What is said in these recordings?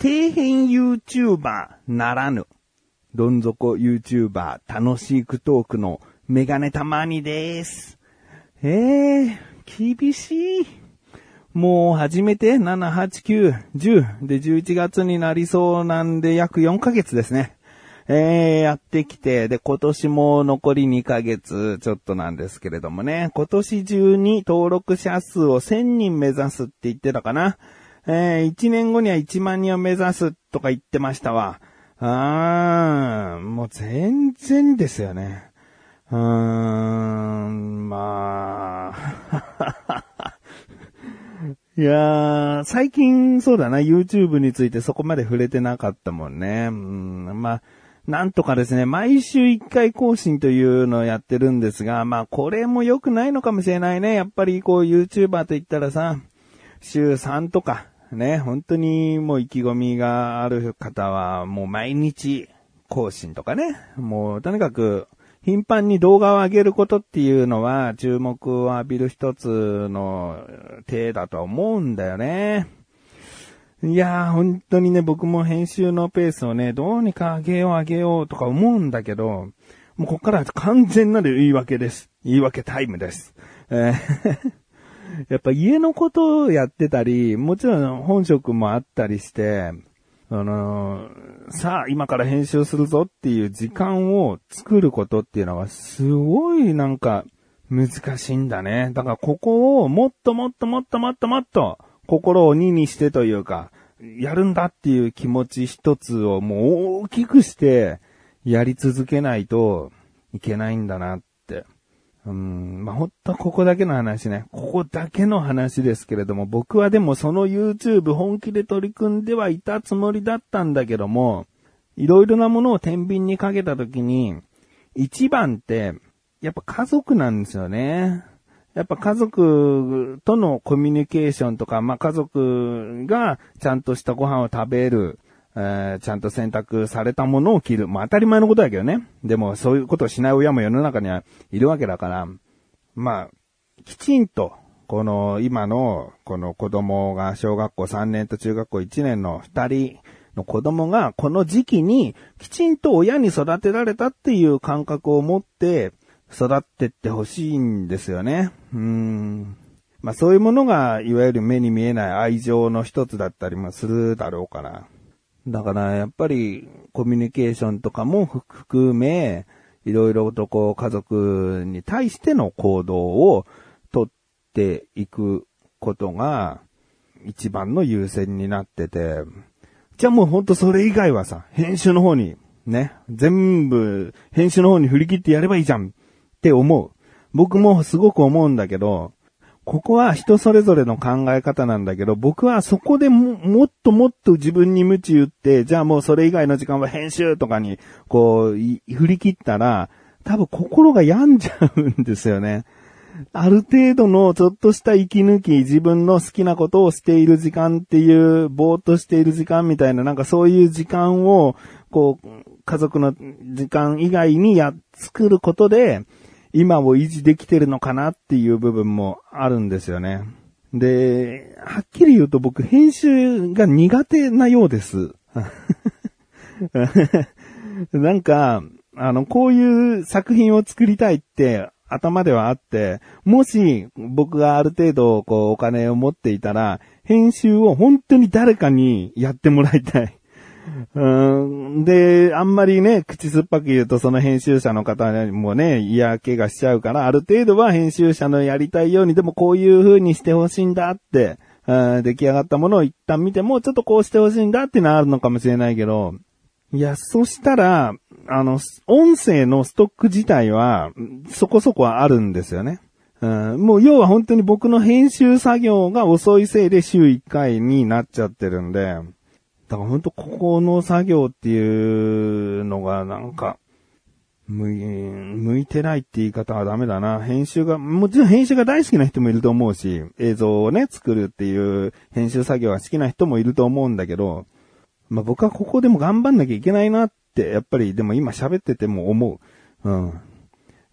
底辺 YouTuber ならぬ、どん底 YouTuber 楽しいトークのメガネたまにです。えー、厳しい。もう始めて7、8、9、10で11月になりそうなんで約4ヶ月ですね。えー、やってきて、で、今年も残り2ヶ月ちょっとなんですけれどもね、今年中に登録者数を1000人目指すって言ってたかな。えー、1年後には1万人を目指すとか言ってましたわ。あー、もう全然ですよね。うーん、まあ。いやー、最近そうだな、YouTube についてそこまで触れてなかったもんね。うん、まあ、なんとかですね、毎週1回更新というのをやってるんですが、まあこれも良くないのかもしれないね。やっぱりこう YouTuber と言ったらさ、週3とか、ね、本当にもう意気込みがある方はもう毎日更新とかね、もうとにかく頻繁に動画を上げることっていうのは注目を浴びる一つの手だと思うんだよね。いやー、本当にね、僕も編集のペースをね、どうにか上げよう上げようとか思うんだけど、もうここから完全なる言い訳です。言い訳タイムです。えー やっぱ家のことをやってたり、もちろん本職もあったりして、あのーさあ今から編集するぞっていう時間を作ることっていうのはすごいなんか難しいんだね。だからここをもっともっともっともっともっと心を2にしてというか、やるんだっていう気持ち一つをもう大きくしてやり続けないといけないんだなっ。うん、まあ、ほんとここだけの話ね。ここだけの話ですけれども、僕はでもその YouTube 本気で取り組んではいたつもりだったんだけども、いろいろなものを天秤にかけたときに、一番って、やっぱ家族なんですよね。やっぱ家族とのコミュニケーションとか、まあ、家族がちゃんとしたご飯を食べる、えーちゃんと選択されたものを着る。まあ、当たり前のことだけどね。でも、そういうことをしない親も世の中にはいるわけだから、まあ、きちんと、この、今の、この子供が小学校3年と中学校1年の2人の子供が、この時期に、きちんと親に育てられたっていう感覚を持って、育ってってほしいんですよね。うーん。まあそういうものが、いわゆる目に見えない愛情の一つだったりもするだろうから。だから、やっぱり、コミュニケーションとかも含め、いろいろとこう、家族に対しての行動をとっていくことが、一番の優先になってて、じゃあもうほんとそれ以外はさ、編集の方に、ね、全部、編集の方に振り切ってやればいいじゃんって思う。僕もすごく思うんだけど、ここは人それぞれの考え方なんだけど、僕はそこでももっともっと自分に鞭打って、じゃあもうそれ以外の時間は編集とかに、こう、振り切ったら、多分心が病んじゃうんですよね。ある程度のちょっとした息抜き、自分の好きなことをしている時間っていう、ぼーっとしている時間みたいな、なんかそういう時間を、こう、家族の時間以外にや、作ることで、今を維持できてるのかなっていう部分もあるんですよね。で、はっきり言うと僕編集が苦手なようです。なんか、あの、こういう作品を作りたいって頭ではあって、もし僕がある程度こうお金を持っていたら、編集を本当に誰かにやってもらいたい。うんで、あんまりね、口酸っぱく言うとその編集者の方もね、嫌気がしちゃうから、ある程度は編集者のやりたいように、でもこういう風にしてほしいんだって、うん出来上がったものを一旦見ても、ちょっとこうしてほしいんだっていうのはあるのかもしれないけど、いや、そしたら、あの、音声のストック自体は、そこそこはあるんですよね。うん、もう要は本当に僕の編集作業が遅いせいで週1回になっちゃってるんで、だから本当ここの作業っていうのがなんか、向い、向いてないって言い方はダメだな。編集が、もちろん編集が大好きな人もいると思うし、映像をね、作るっていう編集作業が好きな人もいると思うんだけど、まあ僕はここでも頑張んなきゃいけないなって、やっぱりでも今喋ってても思う。うん。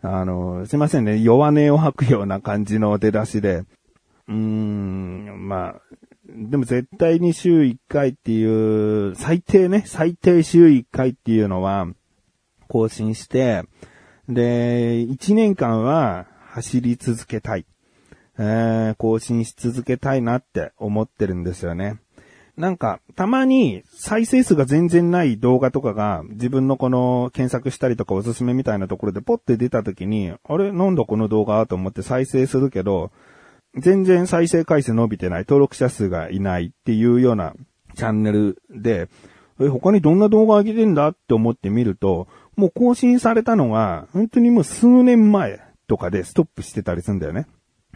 あの、すいませんね、弱音を吐くような感じの出だしで。うーん、まあ、でも絶対に週1回っていう、最低ね、最低週1回っていうのは、更新して、で、1年間は走り続けたい。えー、更新し続けたいなって思ってるんですよね。なんか、たまに再生数が全然ない動画とかが自分のこの検索したりとかおすすめみたいなところでポッて出た時に、あれ？なんだこの動画？と思って再生するけど、全然再生回数伸びてない、登録者数がいないっていうようなチャンネルで、え、他にどんな動画上げてんだって思ってみると、もう更新されたのが、本当にもう数年前とかでストップしてたりするんだよね。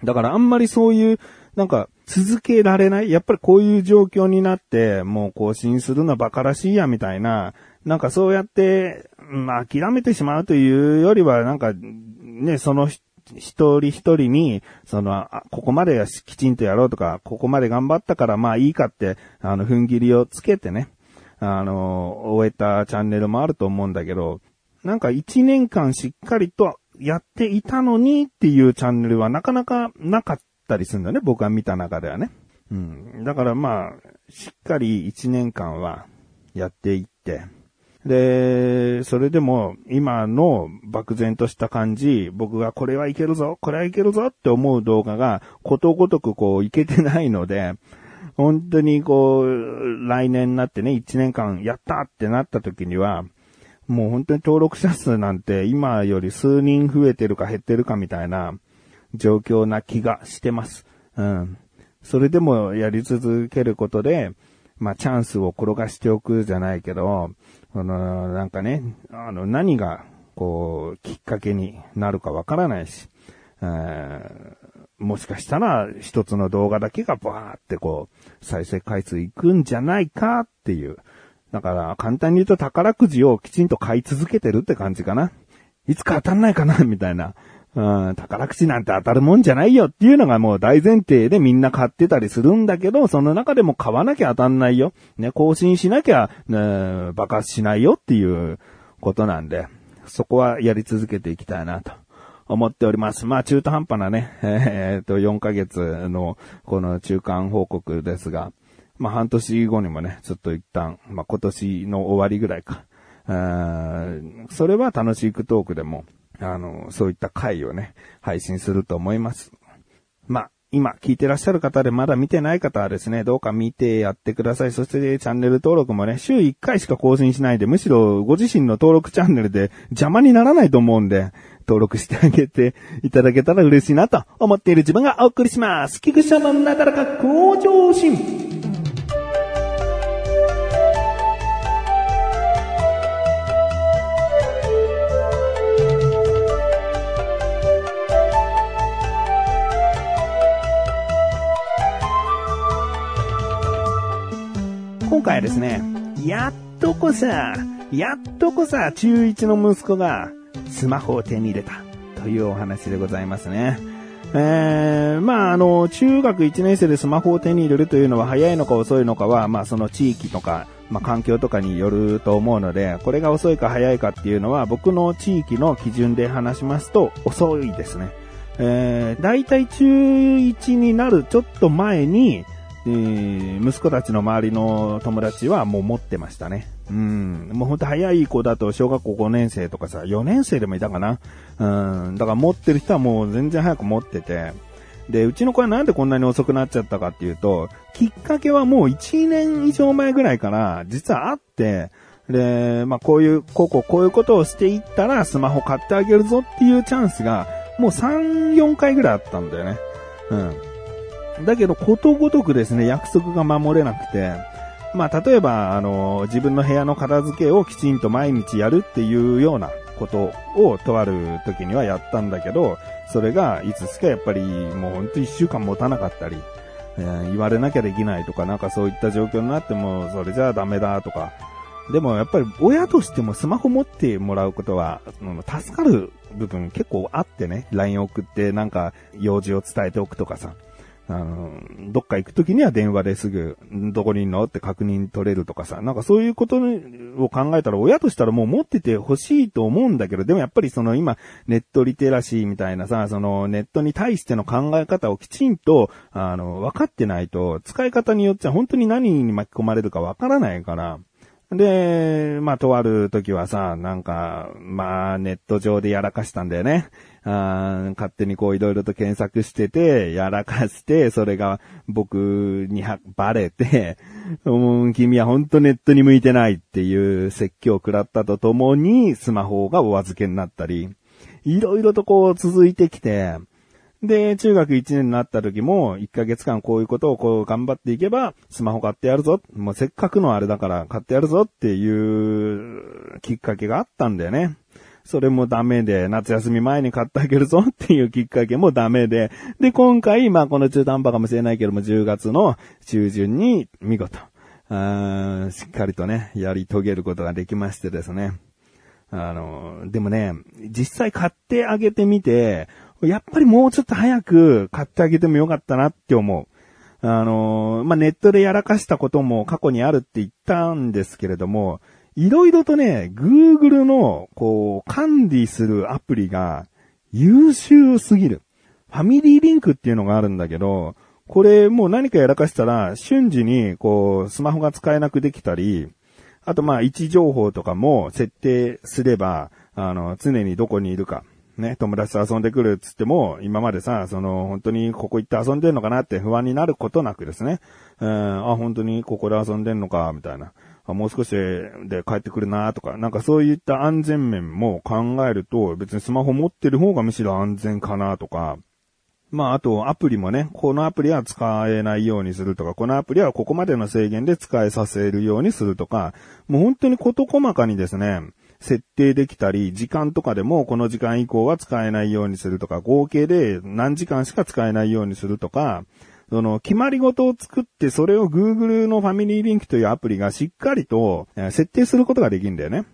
だからあんまりそういう、なんか、続けられないやっぱりこういう状況になって、もう更新するのは馬鹿らしいや、みたいな、なんかそうやって、まあ諦めてしまうというよりは、なんか、ね、そのひ一人一人に、その、ここまできちんとやろうとか、ここまで頑張ったからまあいいかって、あの、踏ん切りをつけてね、あの、終えたチャンネルもあると思うんだけど、なんか一年間しっかりとやっていたのにっていうチャンネルはなかなかなかったりするんだね、僕が見た中ではね。うん。だからまあ、しっかり一年間はやっていって、で、それでも今の漠然とした感じ、僕がこれはいけるぞ、これはいけるぞって思う動画がことごとくこういけてないので、本当にこう、来年になってね、1年間やったってなった時には、もう本当に登録者数なんて今より数人増えてるか減ってるかみたいな状況な気がしてます。うん。それでもやり続けることで、まあチャンスを転がしておくじゃないけど、この、なんかね、あの、何が、こう、きっかけになるかわからないし、えーもしかしたら一つの動画だけがバーってこう、再生回数いくんじゃないかっていう。だから、簡単に言うと宝くじをきちんと買い続けてるって感じかな。いつか当たんないかなみたいな。うん、宝くじなんて当たるもんじゃないよっていうのがもう大前提でみんな買ってたりするんだけど、その中でも買わなきゃ当たんないよ。ね、更新しなきゃ、ね、爆発しないよっていうことなんで、そこはやり続けていきたいなと。思っております。まあ中途半端なね、えーっと、4ヶ月のこの中間報告ですが、まあ半年後にもね、ちょっと一旦、まあ今年の終わりぐらいか。あそれは楽しいトークでも、あの、そういった回をね、配信すると思います。まあ、今聞いてらっしゃる方でまだ見てない方はですね、どうか見てやってください。そしてチャンネル登録もね、週1回しか更新しないで、むしろご自身の登録チャンネルで邪魔にならないと思うんで、登録してあげていただけたら嬉しいなと思っている自分がお送りします。菊池のなだらか向上心。今回はですね、やっとこさ、やっとこさ、中1の息子がスマホを手に入れたというお話でございますね。えー、まあ、あの、中学1年生でスマホを手に入れるというのは早いのか遅いのかは、まあ、その地域とか、まあ、環境とかによると思うので、これが遅いか早いかっていうのは、僕の地域の基準で話しますと、遅いですね。えー、大体中1になるちょっと前に、えー息子たちの周りの友達はもう持ってましたね。うん。もうほんと早い子だと小学校5年生とかさ、4年生でもいたかな。うん。だから持ってる人はもう全然早く持ってて。で、うちの子はなんでこんなに遅くなっちゃったかっていうと、きっかけはもう1年以上前ぐらいから実はあって、で、まあこういう、こうこうこういうことをしていったらスマホ買ってあげるぞっていうチャンスがもう3、4回ぐらいあったんだよね。うん。だけど、ことごとくですね、約束が守れなくて、まあ、例えば、あの、自分の部屋の片付けをきちんと毎日やるっていうようなことを、とある時にはやったんだけど、それが、いつつかやっぱり、もうほんと一週間持たなかったり、えー言われなきゃできないとか、なんかそういった状況になっても、それじゃあダメだとか、でもやっぱり親としてもスマホ持ってもらうことは、助かる部分結構あってね、LINE 送ってなんか用事を伝えておくとかさ、あの、どっか行くときには電話ですぐ、どこにいるのって確認取れるとかさ、なんかそういうことを考えたら、親としたらもう持ってて欲しいと思うんだけど、でもやっぱりその今、ネットリテラシーみたいなさ、そのネットに対しての考え方をきちんと、あの、分かってないと、使い方によっちゃ本当に何に巻き込まれるか分からないから、で、まあ、とある時はさ、なんか、まあ、ネット上でやらかしたんだよね。あ勝手にこういろいろと検索してて、やらかして、それが僕にはバレて、うん、君は本当ネットに向いてないっていう説教を食らったとともに、スマホがお預けになったり、いろいろとこう続いてきて、で、中学1年になった時も、1ヶ月間こういうことをこう頑張っていけば、スマホ買ってやるぞ。もうせっかくのあれだから買ってやるぞっていうきっかけがあったんだよね。それもダメで、夏休み前に買ってあげるぞって いうきっかけもダメで、で、今回、まあこの中途半端かもしれないけども、10月の中旬に見事、あしっかりとね、やり遂げることができましてですね。あの、でもね、実際買ってあげてみて、やっぱりもうちょっと早く買ってあげてもよかったなって思う。あのー、まあ、ネットでやらかしたことも過去にあるって言ったんですけれども、いろいろとね、Google の、こう、管理するアプリが優秀すぎる。ファミリーリンクっていうのがあるんだけど、これもう何かやらかしたら瞬時にこうスマホが使えなくできたり、あとまあ位置情報とかも設定すれば、あの、常にどこにいるか、ね、友達と遊んでくるっつっても、今までさ、その、本当にここ行って遊んでんのかなって不安になることなくですね、うん、あ、本当にここで遊んでんのか、みたいな。あもう少しで帰ってくるなとか、なんかそういった安全面も考えると、別にスマホ持ってる方がむしろ安全かなとか、まあ、あと、アプリもね、このアプリは使えないようにするとか、このアプリはここまでの制限で使えさせるようにするとか、もう本当に事細かにですね、設定できたり、時間とかでもこの時間以降は使えないようにするとか、合計で何時間しか使えないようにするとか、その、決まり事を作って、それを Google のファミリーリンクというアプリがしっかりと設定することができるんだよね。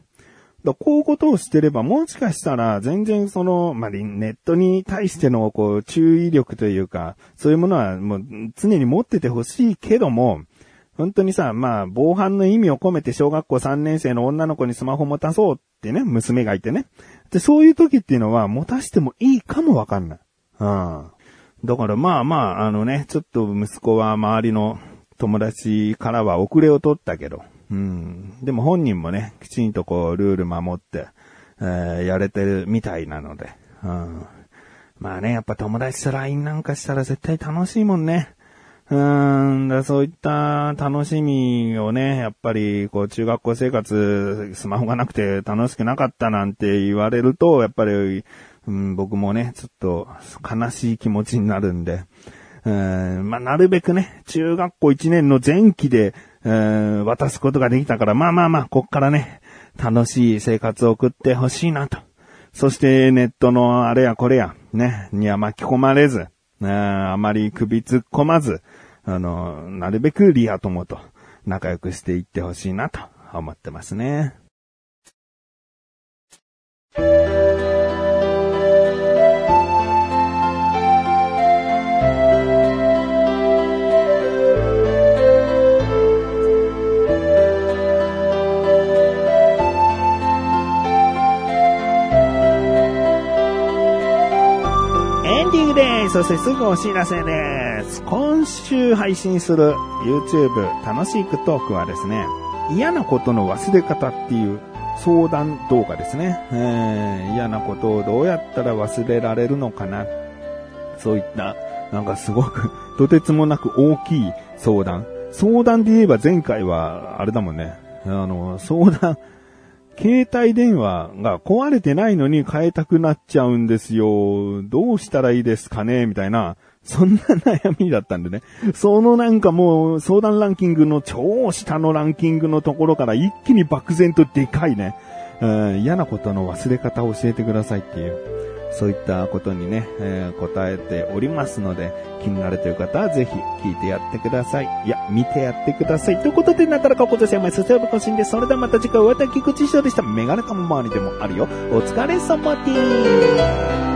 だこういうことをしてれば、もしかしたら、全然その、まあ、ネットに対しての、こう、注意力というか、そういうものは、もう、常に持っててほしいけども、本当にさ、まあ、防犯の意味を込めて小学校3年生の女の子にスマホ持たそうってね、娘がいてね。で、そういう時っていうのは持たしてもいいかもわかんない。うん。だからまあまあ、あのね、ちょっと息子は周りの友達からは遅れを取ったけど、うん。でも本人もね、きちんとこう、ルール守って、えー、やれてるみたいなので、うん。まあね、やっぱ友達と LINE なんかしたら絶対楽しいもんね。うーん、だそういった楽しみをね、やっぱり、こう、中学校生活、スマホがなくて楽しくなかったなんて言われると、やっぱり、うん、僕もね、ちょっと悲しい気持ちになるんで、うん、まあ、なるべくね、中学校1年の前期で、うん、渡すことができたから、まあまあまあ、こっからね、楽しい生活を送ってほしいなと。そしてネットのあれやこれや、ね、には巻き込まれず、あまり首突っ込まず、あの、なるべくリア友と仲良くしていってほしいなと思ってますね。そしてすぐお知らせです。今週配信する YouTube 楽しいクトークはですね、嫌なことの忘れ方っていう相談動画ですね。えー、嫌なことをどうやったら忘れられるのかな。そういった、なんかすごく とてつもなく大きい相談。相談で言えば前回は、あれだもんね。あの、相談、携帯電話が壊れてないのに変えたくなっちゃうんですよ。どうしたらいいですかね？みたいな、そんな悩みだったんでね。そのなんかもう相談ランキングの超下のランキングのところから一気に漠然とでかいね、嫌なことの忘れ方を教えてくださいっていう。そういったことにね、えー、答えておりますので、気になるという方はぜひ聞いてやってください。いや、見てやってください。ということで、なったらここで狭いそちらも更新です。それではまた次回お会いでき口一緒でした。メガネかも周りでもあるよ。お疲れ様です。